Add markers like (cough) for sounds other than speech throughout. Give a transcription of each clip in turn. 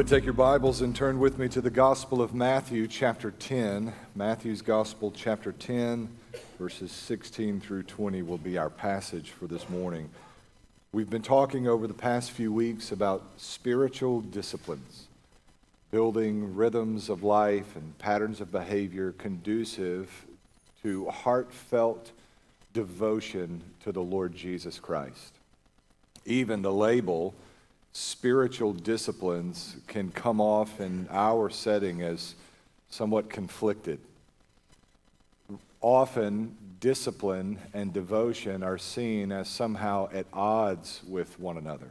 would take your Bibles and turn with me to the Gospel of Matthew, chapter 10. Matthew's Gospel, chapter 10, verses 16 through 20 will be our passage for this morning. We've been talking over the past few weeks about spiritual disciplines, building rhythms of life and patterns of behavior conducive to heartfelt devotion to the Lord Jesus Christ. Even the label, spiritual disciplines can come off in our setting as somewhat conflicted. Often, discipline and devotion are seen as somehow at odds with one another.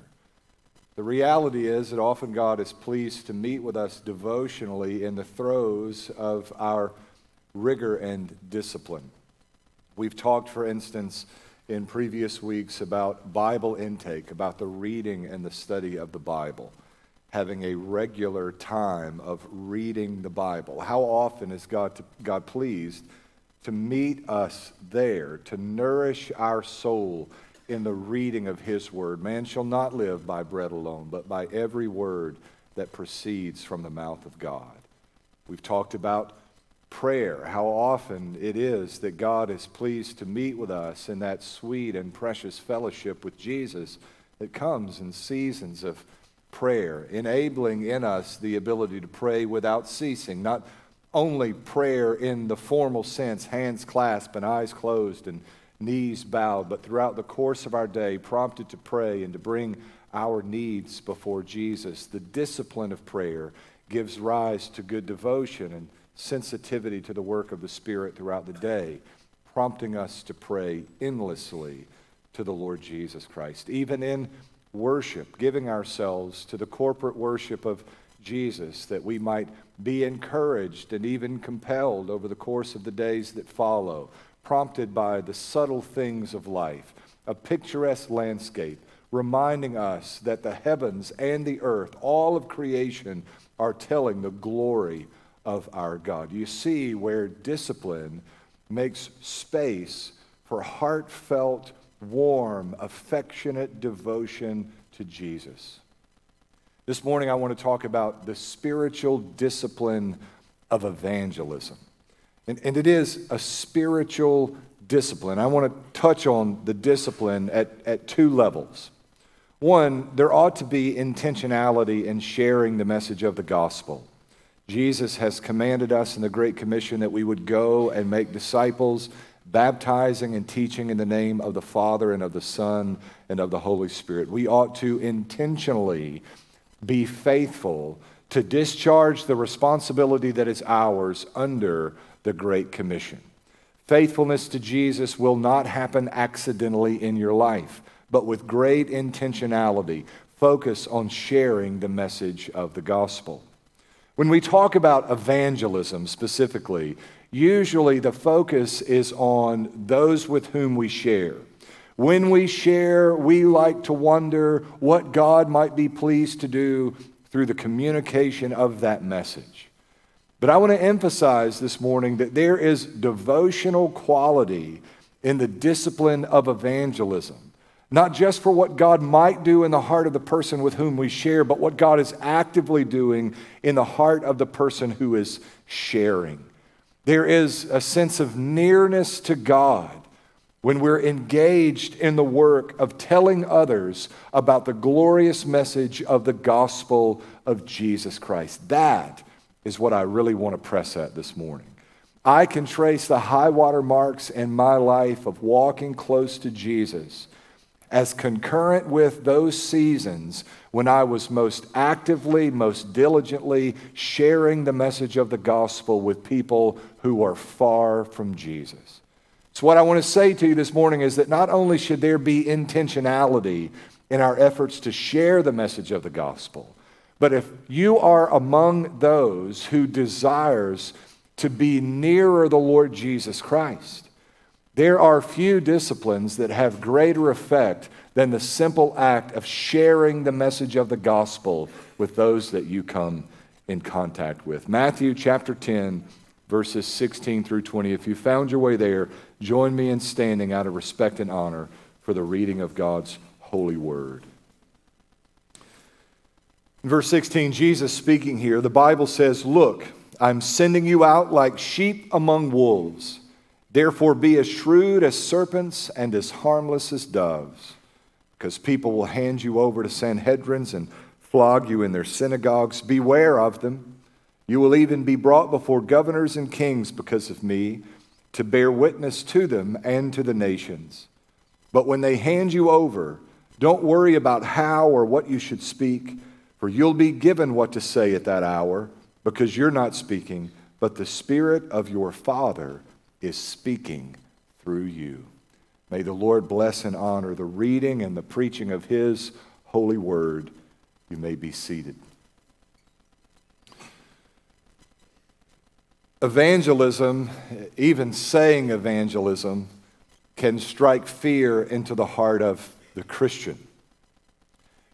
The reality is that often God is pleased to meet with us devotionally in the throes of our rigor and discipline. We've talked, for instance, in previous weeks about Bible intake, about the reading and the study of the Bible, having a regular time of reading the Bible. How often is God, to, God pleased to meet us there, to nourish our soul in the reading of His Word? Man shall not live by bread alone, but by every word that proceeds from the mouth of God. We've talked about prayer, how often it is that God is pleased to meet with us in that sweet and precious fellowship with Jesus that comes in seasons of prayer, enabling in us the ability to pray without ceasing, not only prayer in the formal sense, hands clasped and eyes closed and knees bowed, but throughout the course of our day, prompted to pray and to bring our needs before Jesus. The discipline of prayer gives rise to good devotion and sensitivity to the work of the Spirit throughout the day, prompting us to pray endlessly to the Lord Jesus Christ. Even in worship, giving ourselves to the corporate worship of Jesus, that we might be encouraged and even compelled over the course of the days that follow, prompted by the subtle things of life, a picturesque landscape, reminding us that the heavens and the earth, all of creation, are telling the glory of our God. You see where discipline makes space for heartfelt, warm, affectionate devotion to Jesus. This morning, I want to talk about the spiritual discipline of evangelism. And, and it is a spiritual discipline. I want to touch on the discipline at, at two levels. One, there ought to be intentionality in sharing the message of the gospel. Jesus has commanded us in the Great Commission that we would go and make disciples, baptizing and teaching in the name of the Father and of the Son and of the Holy Spirit. We ought to intentionally be faithful to discharge the responsibility that is ours under the Great Commission. Faithfulness to Jesus will not happen accidentally in your life, but with great intentionality. Focus on sharing the message of the gospel. When we talk about evangelism specifically, usually the focus is on those with whom we share. When we share, we like to wonder what God might be pleased to do through the communication of that message. But I want to emphasize this morning that there is devotional quality in the discipline of evangelism not just for what God might do in the heart of the person with whom we share, but what God is actively doing in the heart of the person who is sharing. There is a sense of nearness to God when we're engaged in the work of telling others about the glorious message of the gospel of Jesus Christ. That is what I really want to press at this morning. I can trace the high water marks in my life of walking close to Jesus as concurrent with those seasons when I was most actively, most diligently sharing the message of the gospel with people who are far from Jesus. So, what I want to say to you this morning is that not only should there be intentionality in our efforts to share the message of the gospel, but if you are among those who desires to be nearer the Lord Jesus Christ, there are few disciplines that have greater effect than the simple act of sharing the message of the gospel with those that you come in contact with. Matthew chapter 10, verses 16 through 20. If you found your way there, join me in standing out of respect and honor for the reading of God's holy word. In verse 16, Jesus speaking here, the Bible says, Look, I'm sending you out like sheep among wolves. Therefore, be as shrewd as serpents and as harmless as doves, because people will hand you over to Sanhedrins and flog you in their synagogues. Beware of them. You will even be brought before governors and kings because of me to bear witness to them and to the nations. But when they hand you over, don't worry about how or what you should speak, for you'll be given what to say at that hour, because you're not speaking, but the Spirit of your Father is speaking through you. May the Lord bless and honor the reading and the preaching of His holy word. You may be seated. Evangelism, even saying evangelism, can strike fear into the heart of the Christian.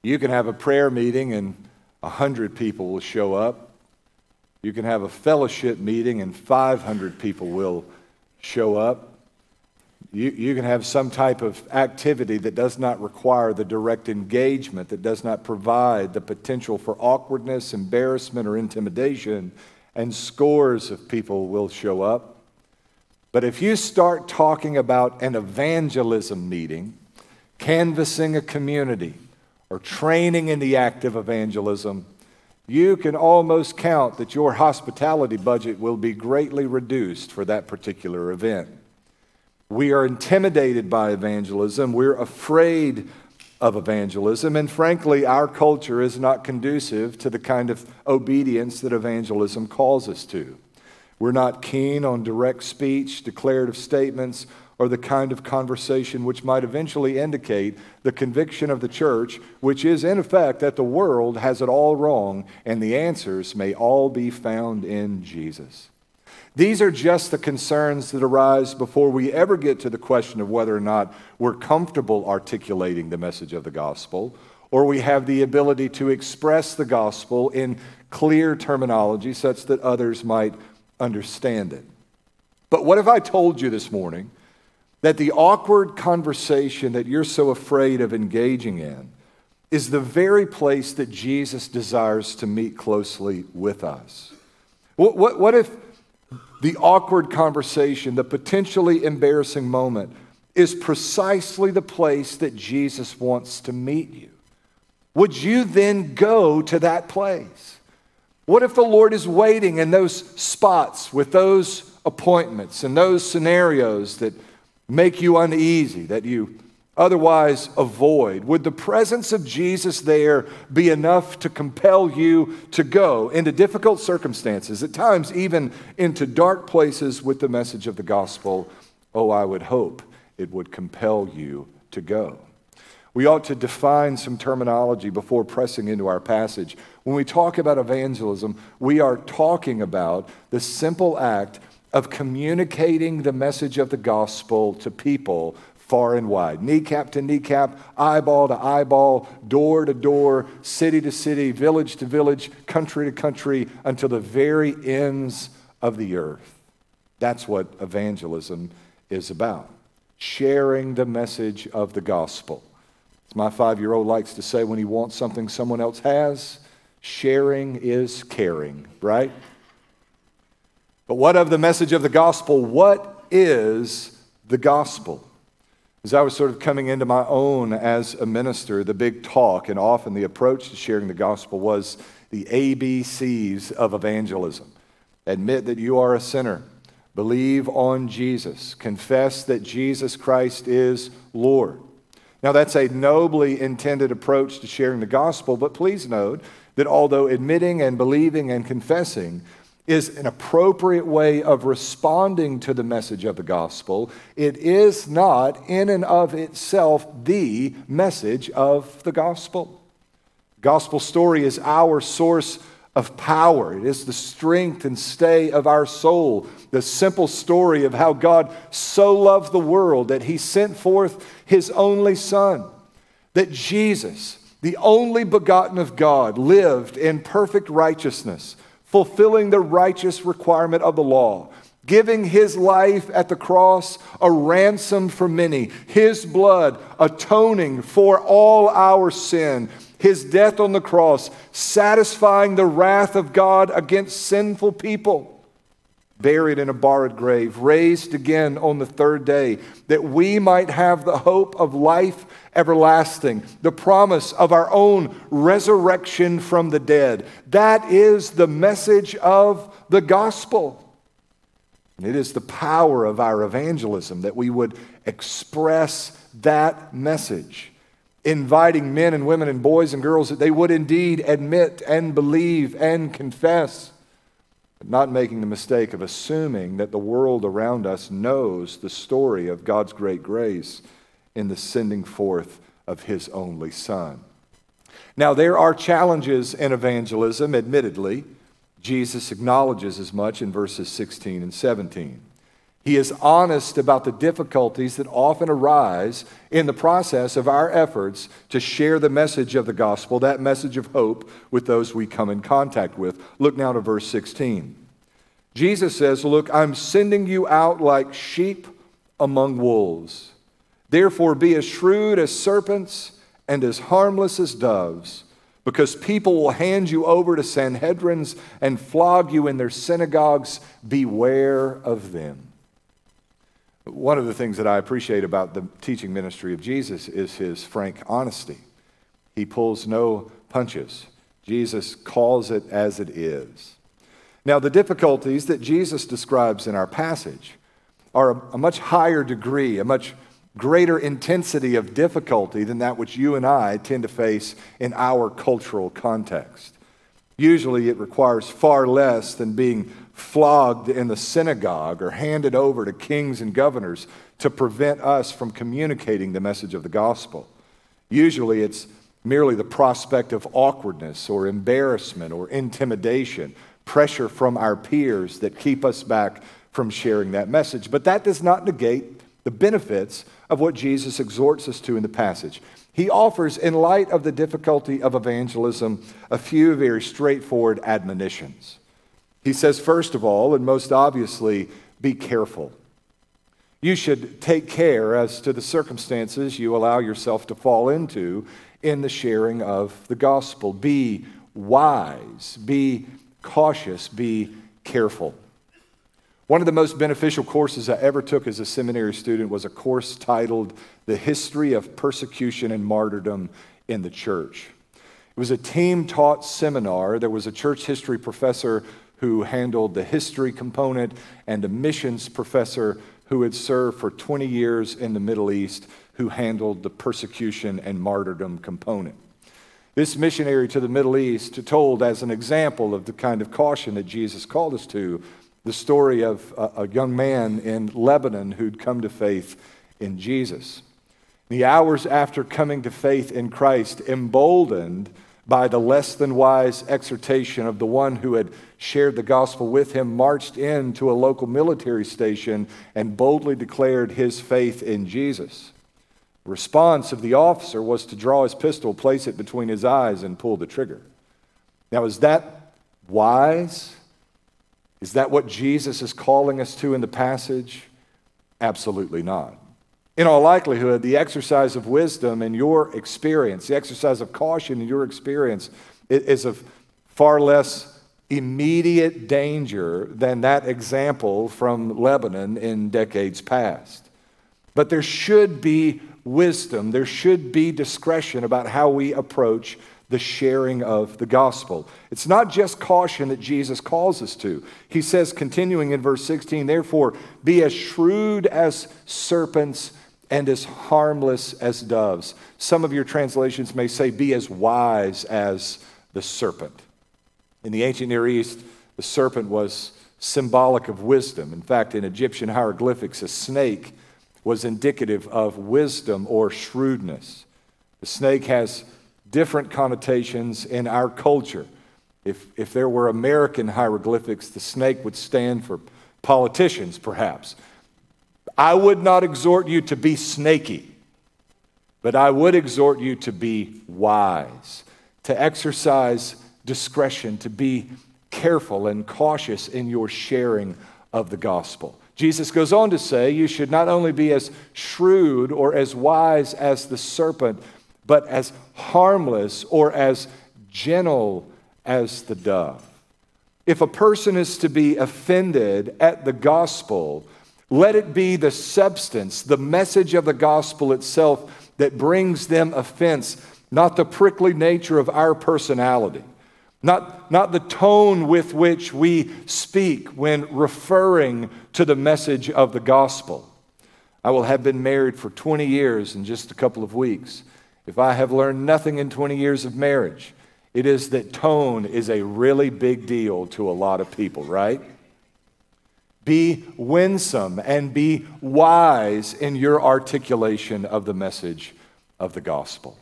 You can have a prayer meeting and a hundred people will show up. You can have a fellowship meeting and 500 people will show up. You, you can have some type of activity that does not require the direct engagement, that does not provide the potential for awkwardness, embarrassment, or intimidation, and scores of people will show up. But if you start talking about an evangelism meeting, canvassing a community, or training in the act of evangelism, you can almost count that your hospitality budget will be greatly reduced for that particular event. We are intimidated by evangelism. We're afraid of evangelism. And frankly, our culture is not conducive to the kind of obedience that evangelism calls us to. We're not keen on direct speech, declarative statements, or the kind of conversation which might eventually indicate the conviction of the church, which is in effect that the world has it all wrong and the answers may all be found in Jesus. These are just the concerns that arise before we ever get to the question of whether or not we're comfortable articulating the message of the gospel or we have the ability to express the gospel in clear terminology such that others might understand it. But what if I told you this morning that the awkward conversation that you're so afraid of engaging in is the very place that Jesus desires to meet closely with us. What, what, what, if the awkward conversation, the potentially embarrassing moment, is precisely the place that Jesus wants to meet you? Would you then go to that place? What if the Lord is waiting in those spots with those appointments and those scenarios that make you uneasy, that you otherwise avoid? Would the presence of Jesus there be enough to compel you to go into difficult circumstances, at times even into dark places with the message of the gospel? Oh, I would hope it would compel you to go. We ought to define some terminology before pressing into our passage. When we talk about evangelism, we are talking about the simple act of communicating the message of the gospel to people far and wide kneecap to kneecap, eyeball to eyeball, door to door, city to city, village to village, country to country, until the very ends of the earth. That's what evangelism is about sharing the message of the gospel. As my five year old likes to say when he wants something someone else has, sharing is caring, right? But what of the message of the gospel? What is the gospel? As I was sort of coming into my own as a minister, the big talk and often the approach to sharing the gospel was the ABCs of evangelism. Admit that you are a sinner, believe on Jesus, confess that Jesus Christ is Lord. Now, that's a nobly intended approach to sharing the gospel, but please note that although admitting and believing and confessing is an appropriate way of responding to the message of the gospel. It is not, in and of itself, the message of the gospel. Gospel story is our source of power. It is the strength and stay of our soul. The simple story of how God so loved the world that he sent forth his only Son, that Jesus, the only begotten of God, lived in perfect righteousness fulfilling the righteous requirement of the law, giving his life at the cross a ransom for many, his blood atoning for all our sin, his death on the cross, satisfying the wrath of God against sinful people buried in a borrowed grave, raised again on the third day, that we might have the hope of life everlasting, the promise of our own resurrection from the dead. That is the message of the gospel. It is the power of our evangelism that we would express that message, inviting men and women and boys and girls that they would indeed admit and believe and confess not making the mistake of assuming that the world around us knows the story of God's great grace in the sending forth of His only Son. Now, there are challenges in evangelism, admittedly. Jesus acknowledges as much in verses 16 and 17. He is honest about the difficulties that often arise in the process of our efforts to share the message of the gospel, that message of hope, with those we come in contact with. Look now to verse 16. Jesus says, Look, I'm sending you out like sheep among wolves. Therefore, be as shrewd as serpents and as harmless as doves, because people will hand you over to Sanhedrins and flog you in their synagogues. Beware of them. One of the things that I appreciate about the teaching ministry of Jesus is his frank honesty. He pulls no punches. Jesus calls it as it is. Now, the difficulties that Jesus describes in our passage are a, a much higher degree, a much greater intensity of difficulty than that which you and I tend to face in our cultural context. Usually, it requires far less than being flogged in the synagogue or handed over to kings and governors to prevent us from communicating the message of the gospel. Usually it's merely the prospect of awkwardness or embarrassment or intimidation, pressure from our peers that keep us back from sharing that message. But that does not negate the benefits of what Jesus exhorts us to in the passage. He offers, in light of the difficulty of evangelism, a few very straightforward admonitions. He says, first of all, and most obviously, be careful. You should take care as to the circumstances you allow yourself to fall into in the sharing of the gospel. Be wise, be cautious, be careful. One of the most beneficial courses I ever took as a seminary student was a course titled The History of Persecution and Martyrdom in the Church. It was a team taught seminar. There was a church history professor who handled the history component, and a missions professor who had served for 20 years in the Middle East, who handled the persecution and martyrdom component. This missionary to the Middle East told, as an example of the kind of caution that Jesus called us to, the story of a, young man in Lebanon who'd come to faith in Jesus. The hours after coming to faith in Christ, emboldened by the less than wise exhortation of the one who had shared the gospel with him, marched into a local military station and boldly declared his faith in Jesus. Response of the officer was to draw his pistol, place it between his eyes, and pull the trigger. Now, is that wise? Is that what Jesus is calling us to in the passage? Absolutely not. In all likelihood, the exercise of wisdom in your experience, the exercise of caution in your experience, is of far less immediate danger than that example from Lebanon in decades past. But there should be wisdom, there should be discretion about how we approach the sharing of the gospel. It's not just caution that Jesus calls us to. He says, continuing in verse 16, therefore, be as shrewd as serpents and as harmless as doves. Some of your translations may say, Be as wise as the serpent. In the ancient Near East, the serpent was symbolic of wisdom. In fact, in Egyptian hieroglyphics, a snake was indicative of wisdom or shrewdness. The snake has different connotations in our culture. If, if there were American hieroglyphics, the snake would stand for politicians, perhaps. I would not exhort you to be snaky, but I would exhort you to be wise, to exercise discretion, to be careful and cautious in your sharing of the gospel. Jesus goes on to say, You should not only be as shrewd or as wise as the serpent, but as harmless or as gentle as the dove. If a person is to be offended at the gospel, let it be the substance, the message of the gospel itself that brings them offense, not the prickly nature of our personality, not, not the tone with which we speak when referring to the message of the gospel. I will have been married for 20 years in just a couple of weeks. If I have learned nothing in 20 years of marriage, it is that tone is a really big deal to a lot of people, right? Be winsome and be wise in your articulation of the message of the gospel.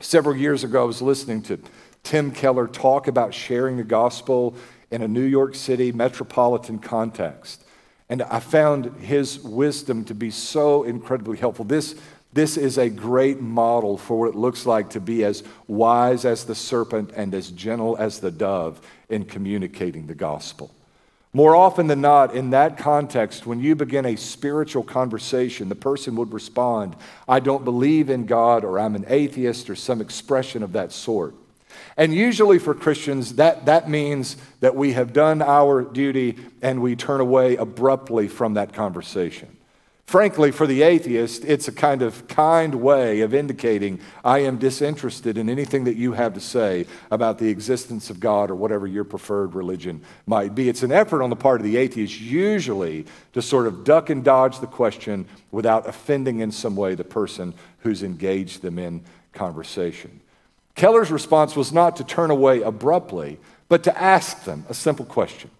Several years ago, I was listening to Tim Keller talk about sharing the gospel in a New York City metropolitan context. And I found his wisdom to be so incredibly helpful. This this is a great model for what it looks like to be as wise as the serpent and as gentle as the dove in communicating the gospel. More often than not, in that context, when you begin a spiritual conversation, the person would respond, I don't believe in God, or I'm an atheist, or some expression of that sort. And usually for Christians, that, that means that we have done our duty and we turn away abruptly from that conversation. Frankly, for the atheist, it's a kind of kind way of indicating I am disinterested in anything that you have to say about the existence of God or whatever your preferred religion might be. It's an effort on the part of the atheist, usually, to sort of duck and dodge the question without offending in some way the person who's engaged them in conversation. Keller's response was not to turn away abruptly, but to ask them a simple question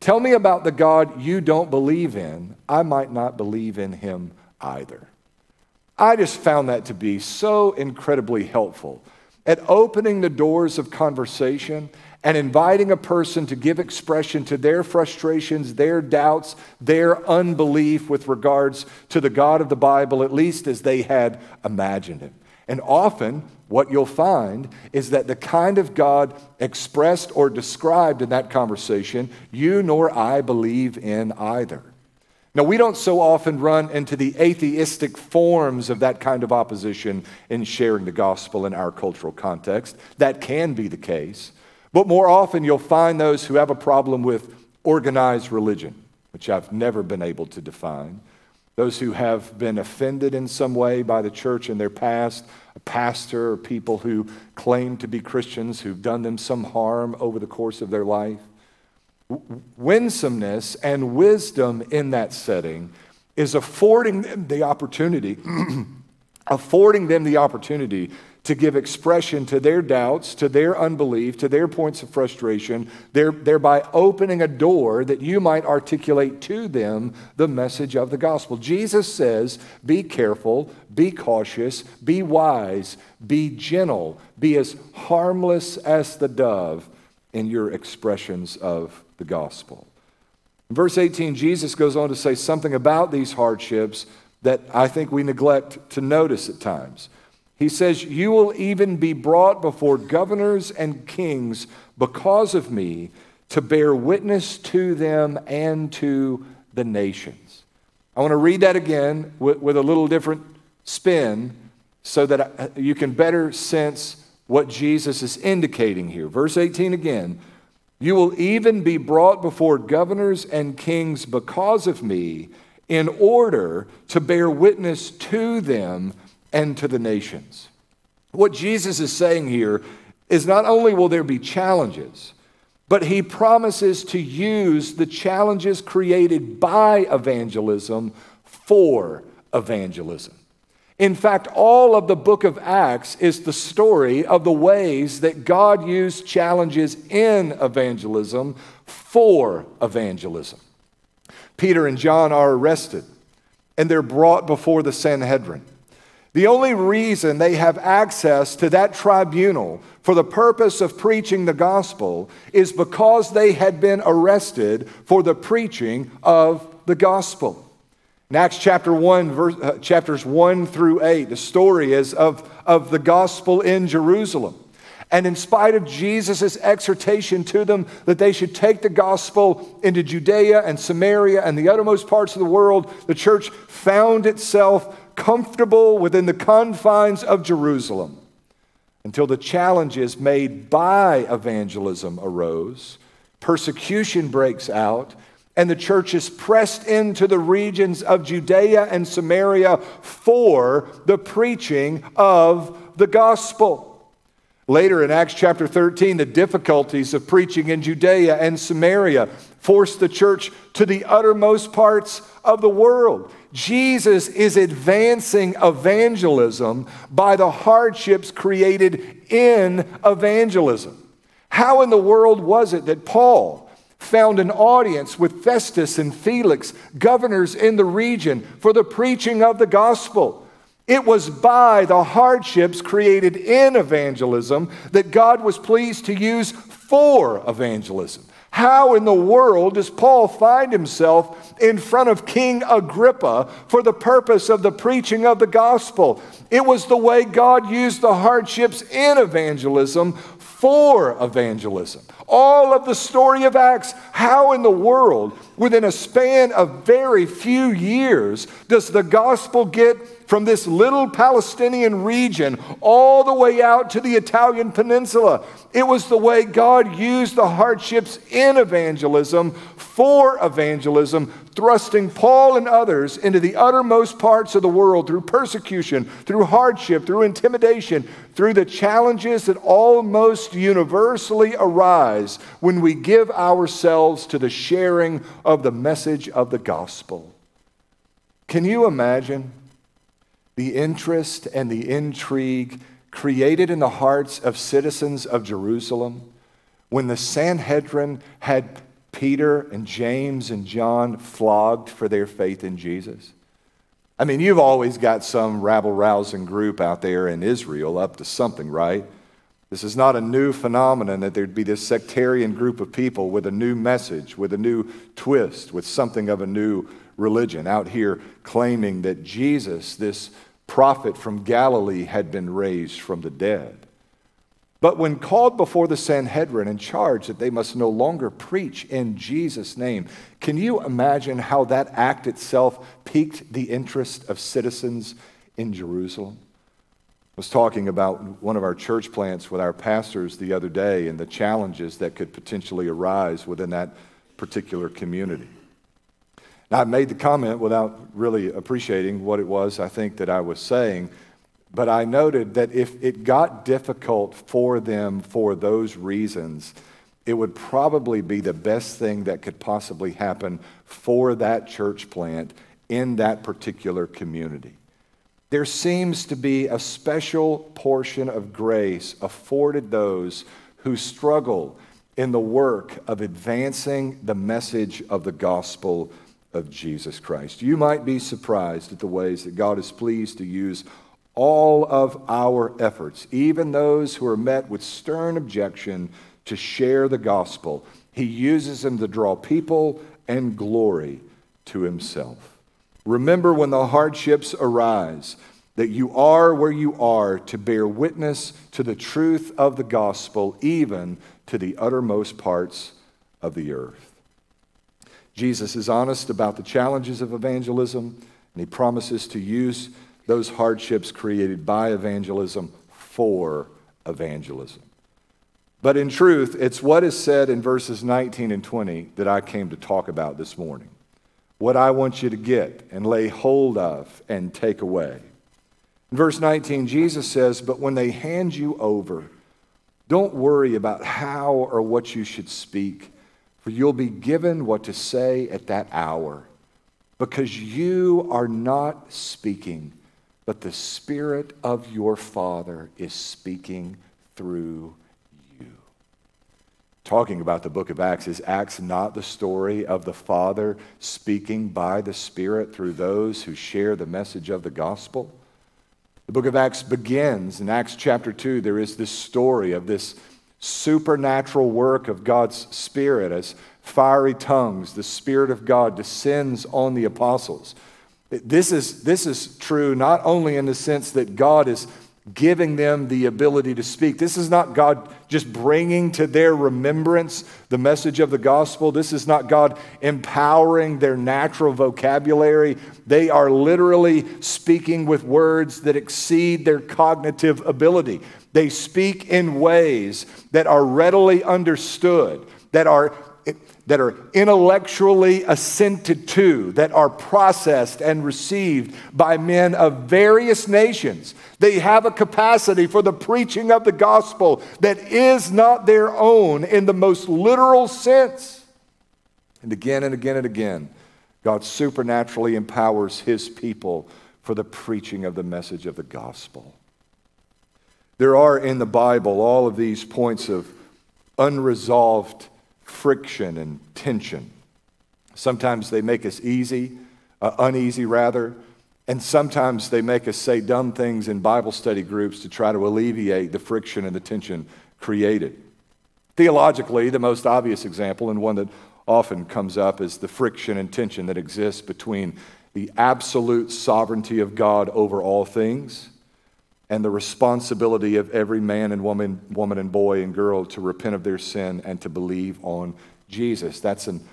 Tell me about the God you don't believe in. I might not believe in him either. I just found that to be so incredibly helpful at opening the doors of conversation and inviting a person to give expression to their frustrations, their doubts, their unbelief with regards to the God of the Bible, at least as they had imagined him. And often, what you'll find is that the kind of God expressed or described in that conversation, you nor I believe in either. Now, we don't so often run into the atheistic forms of that kind of opposition in sharing the gospel in our cultural context. That can be the case. But more often, you'll find those who have a problem with organized religion, which I've never been able to define those who have been offended in some way by the church in their past, a pastor or people who claim to be Christians who've done them some harm over the course of their life. Winsomeness and wisdom in that setting is affording them the opportunity, (clears throat) affording them the opportunity to give expression to their doubts, to their unbelief, to their points of frustration, thereby opening a door that you might articulate to them the message of the gospel. Jesus says, Be careful, be cautious, be wise, be gentle, be as harmless as the dove in your expressions of the gospel. In verse 18, Jesus goes on to say something about these hardships that I think we neglect to notice at times. He says, You will even be brought before governors and kings because of me to bear witness to them and to the nations. I want to read that again with, with a little different spin so that you can better sense what Jesus is indicating here. Verse 18 again You will even be brought before governors and kings because of me in order to bear witness to them and to the nations. What Jesus is saying here is not only will there be challenges, but he promises to use the challenges created by evangelism for evangelism. In fact, all of the book of Acts is the story of the ways that God used challenges in evangelism for evangelism. Peter and John are arrested and they're brought before the Sanhedrin. The only reason they have access to that tribunal for the purpose of preaching the gospel is because they had been arrested for the preaching of the gospel. In Acts chapter 1, verse, uh, chapters 1 through 8, the story is of, of the gospel in Jerusalem. And in spite of Jesus' exhortation to them that they should take the gospel into Judea and Samaria and the uttermost parts of the world, the church found itself comfortable within the confines of Jerusalem until the challenges made by evangelism arose, persecution breaks out, and the church is pressed into the regions of Judea and Samaria for the preaching of the gospel. Later in Acts chapter 13, the difficulties of preaching in Judea and Samaria forced the church to the uttermost parts of the world. Jesus is advancing evangelism by the hardships created in evangelism. How in the world was it that Paul found an audience with Festus and Felix, governors in the region, for the preaching of the gospel? It was by the hardships created in evangelism that God was pleased to use for evangelism. How in the world does Paul find himself in front of King Agrippa for the purpose of the preaching of the gospel? It was the way God used the hardships in evangelism for evangelism. All of the story of Acts, how in the world, within a span of very few years, does the gospel get from this little Palestinian region all the way out to the Italian peninsula? It was the way God used the hardships in evangelism for evangelism thrusting Paul and others into the uttermost parts of the world through persecution, through hardship, through intimidation, through the challenges that almost universally arise when we give ourselves to the sharing of the message of the gospel. Can you imagine the interest and the intrigue created in the hearts of citizens of Jerusalem when the Sanhedrin had Peter and James and John flogged for their faith in Jesus? I mean, you've always got some rabble rousing group out there in Israel up to something, right? This is not a new phenomenon that there'd be this sectarian group of people with a new message, with a new twist, with something of a new religion out here claiming that Jesus, this prophet from Galilee, had been raised from the dead. But when called before the Sanhedrin and charged that they must no longer preach in Jesus' name, can you imagine how that act itself piqued the interest of citizens in Jerusalem? Was talking about one of our church plants with our pastors the other day and the challenges that could potentially arise within that particular community. Now, I made the comment without really appreciating what it was I think that I was saying but I noted that if it got difficult for them for those reasons, it would probably be the best thing that could possibly happen for that church plant in that particular community. There seems to be a special portion of grace afforded those who struggle in the work of advancing the message of the gospel of Jesus Christ. You might be surprised at the ways that God is pleased to use all of our efforts, even those who are met with stern objection to share the gospel. He uses them to draw people and glory to himself. Remember when the hardships arise that you are where you are to bear witness to the truth of the gospel, even to the uttermost parts of the earth. Jesus is honest about the challenges of evangelism, and he promises to use those hardships created by evangelism for evangelism. But in truth, it's what is said in verses 19 and 20 that I came to talk about this morning. What I want you to get and lay hold of and take away. In verse 19, Jesus says, But when they hand you over, don't worry about how or what you should speak, for you'll be given what to say at that hour, because you are not speaking but the Spirit of your Father is speaking through you. Talking about the book of Acts, is Acts not the story of the Father speaking by the Spirit through those who share the message of the gospel? The book of Acts begins in Acts chapter 2. There is this story of this supernatural work of God's Spirit as fiery tongues, the Spirit of God descends on the apostles. This is, this is true not only in the sense that God is giving them the ability to speak. This is not God just bringing to their remembrance the message of the gospel. This is not God empowering their natural vocabulary. They are literally speaking with words that exceed their cognitive ability. They speak in ways that are readily understood, that are that are intellectually assented to, that are processed and received by men of various nations. They have a capacity for the preaching of the gospel that is not their own in the most literal sense. And again and again and again, God supernaturally empowers his people for the preaching of the message of the gospel. There are in the Bible all of these points of unresolved friction and tension. Sometimes they make us easy, uh, uneasy rather, and sometimes they make us say dumb things in Bible study groups to try to alleviate the friction and the tension created. Theologically, the most obvious example, and one that often comes up, is the friction and tension that exists between the absolute sovereignty of God over all things and the responsibility of every man and woman, woman and boy and girl to repent of their sin and to believe on Jesus. That's an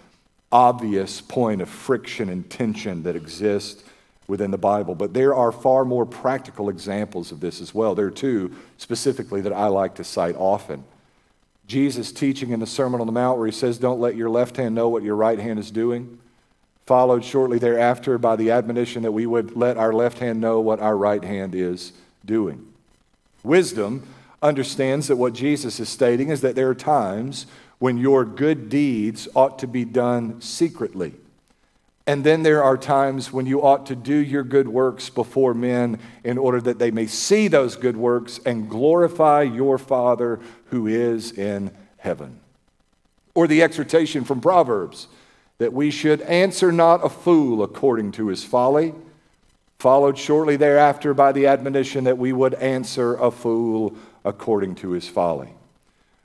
obvious point of friction and tension that exists within the Bible. But there are far more practical examples of this as well. There are two specifically that I like to cite often. Jesus teaching in the Sermon on the Mount, where he says, Don't let your left hand know what your right hand is doing, followed shortly thereafter by the admonition that we would let our left hand know what our right hand is doing. Wisdom understands that what Jesus is stating is that there are times when your good deeds ought to be done secretly. And then there are times when you ought to do your good works before men in order that they may see those good works and glorify your Father who is in heaven. Or the exhortation from Proverbs that we should answer not a fool according to his folly followed shortly thereafter by the admonition that we would answer a fool according to his folly.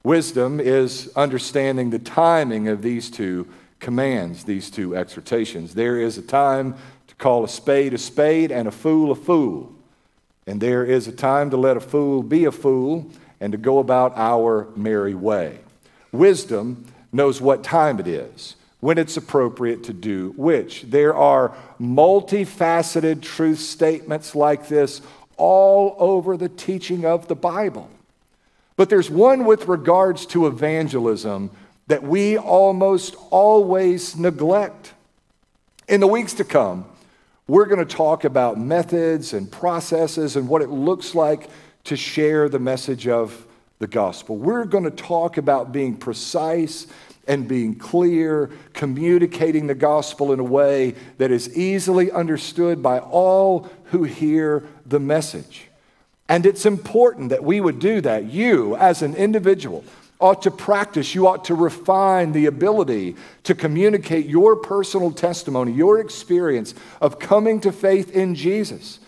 Wisdom is understanding the timing of these two commands, these two exhortations. There is a time to call a spade a spade and a fool a fool. And there is a time to let a fool be a fool and to go about our merry way. Wisdom knows what time it is when it's appropriate to do which. There are multifaceted truth statements like this all over the teaching of the Bible. But there's one with regards to evangelism that we almost always neglect. In the weeks to come, we're going to talk about methods and processes and what it looks like to share the message of the gospel. We're going to talk about being precise and being clear, communicating the gospel in a way that is easily understood by all who hear the message. And it's important that we would do that. You, as an individual, ought to practice, you ought to refine the ability to communicate your personal testimony, your experience of coming to faith in Jesus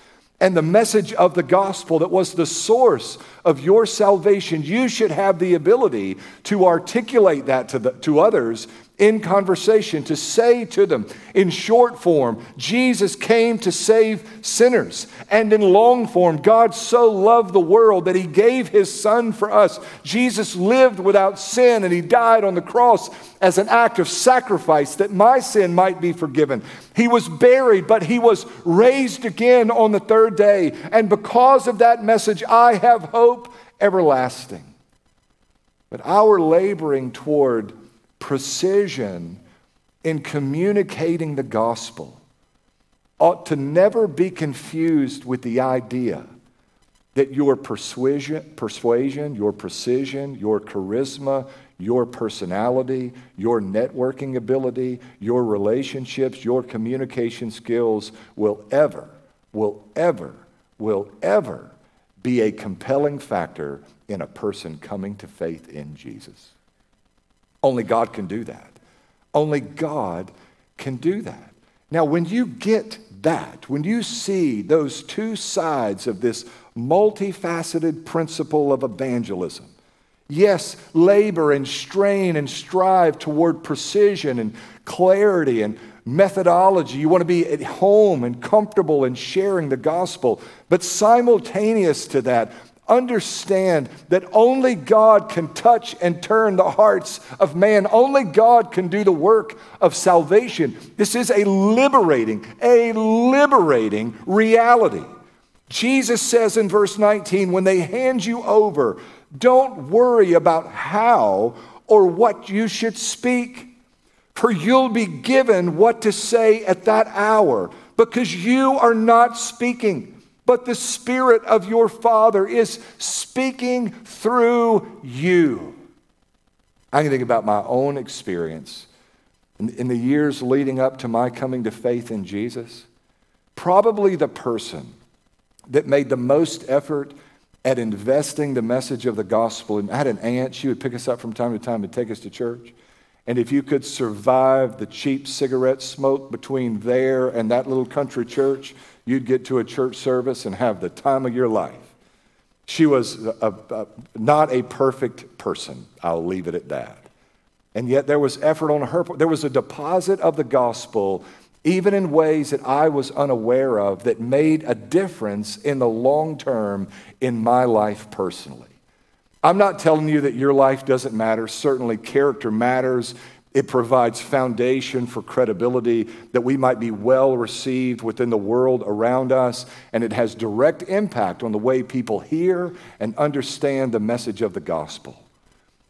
and the message of the gospel that was the source of your salvation, you should have the ability to articulate that to, the, to others in conversation, to say to them in short form, Jesus came to save sinners. And in long form, God so loved the world that he gave his son for us. Jesus lived without sin and he died on the cross as an act of sacrifice that my sin might be forgiven. He was buried, but he was raised again on the third day. And because of that message, I have hope everlasting. But our laboring toward precision in communicating the gospel ought to never be confused with the idea that your persuasion, persuasion, your precision, your charisma, your personality, your networking ability, your relationships, your communication skills will ever, will ever, will ever be a compelling factor in a person coming to faith in Jesus. Only God can do that. Only God can do that. Now, when you get that, when you see those two sides of this multifaceted principle of evangelism, yes, labor and strain and strive toward precision and clarity and methodology. You want to be at home and comfortable in sharing the gospel. But simultaneous to that, understand that only God can touch and turn the hearts of man. Only God can do the work of salvation. This is a liberating, a liberating reality. Jesus says in verse 19, when they hand you over, don't worry about how or what you should speak, for you'll be given what to say at that hour, because you are not speaking but the Spirit of your Father is speaking through you. I can think about my own experience in, in, the years leading up to my coming to faith in Jesus. Probably the person that made the most effort at investing the message of the gospel. And I had an aunt, she would pick us up from time to time and take us to church. And if you could survive the cheap cigarette smoke between there and that little country church, you'd get to a church service and have the time of your life. She was a, a, not a perfect person. I'll leave it at that. And yet there was effort on her part. There was a deposit of the gospel, even in ways that I was unaware of, that made a difference in the long term in my life personally. I'm not telling you that your life doesn't matter. Certainly, character matters. It provides foundation for credibility that we might be well received within the world around us, and it has direct impact on the way people hear and understand the message of the gospel.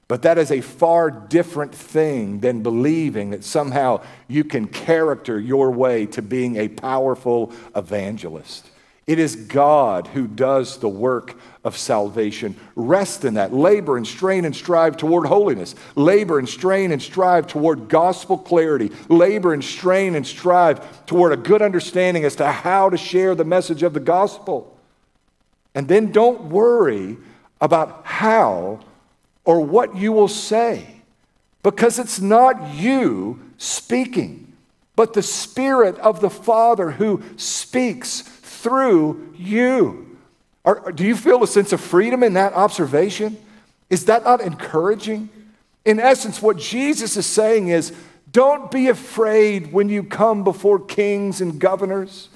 But that is a far different thing than believing that somehow you can character your way to being a powerful evangelist. It is God who does the work of salvation. Rest in that. Labor and strain and strive toward holiness. Labor and strain and strive toward gospel clarity. Labor and strain and strive toward a good understanding as to how to share the message of the gospel. And then don't worry about how or what you will say because it's not you speaking, but the Spirit of the Father who speaks through you. Are, do you feel a sense of freedom in that observation? Is that not encouraging? In essence, what Jesus is saying is don't be afraid when you come before kings and governors.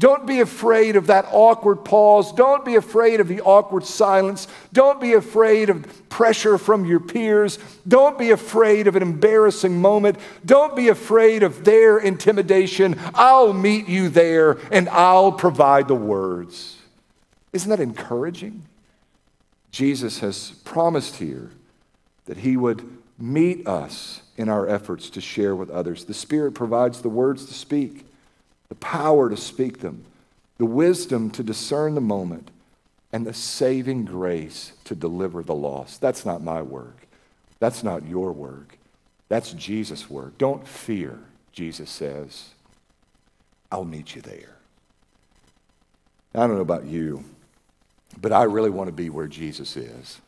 Don't be afraid of that awkward pause. Don't be afraid of the awkward silence. Don't be afraid of pressure from your peers. Don't be afraid of an embarrassing moment. Don't be afraid of their intimidation. I'll meet you there and I'll provide the words. Isn't that encouraging? Jesus has promised here that he would meet us in our efforts to share with others. The Spirit provides the words to speak the power to speak them, the wisdom to discern the moment, and the saving grace to deliver the lost. That's not my work. That's not your work. That's Jesus' work. Don't fear, Jesus says. I'll meet you there. I don't know about you, but I really want to be where Jesus is.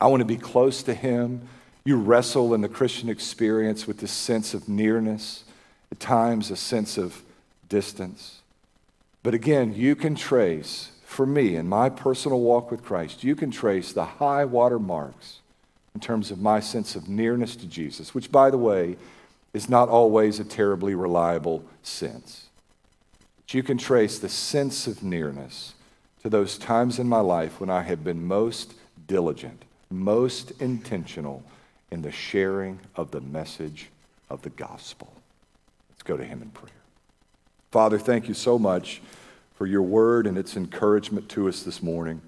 I want to be close to him. You wrestle in the Christian experience with this sense of nearness at times a sense of distance. But again, you can trace, for me, in my personal walk with Christ, you can trace the high water marks in terms of my sense of nearness to Jesus, which, by the way, is not always a terribly reliable sense. But you can trace the sense of nearness to those times in my life when I have been most diligent, most intentional in the sharing of the message of the gospel. Let's go to him in prayer. Father, thank you so much for your word and its encouragement to us this morning.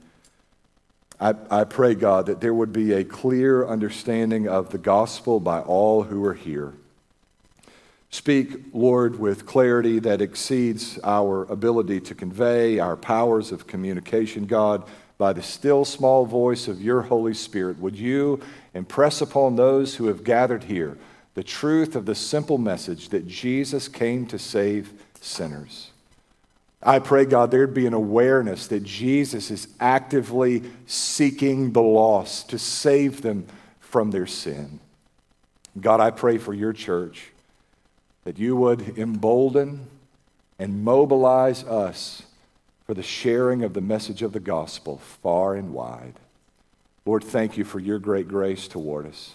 I, I pray, God, that there would be a clear understanding of the gospel by all who are here. Speak, Lord, with clarity that exceeds our ability to convey, our powers of communication, God, by the still small voice of your Holy Spirit. Would you impress upon those who have gathered here? The truth of the simple message that Jesus came to save sinners. I pray, God, there'd be an awareness that Jesus is actively seeking the lost to save them from their sin. God, I pray for your church that you would embolden and mobilize us for the sharing of the message of the gospel far and wide. Lord, thank you for your great grace toward us.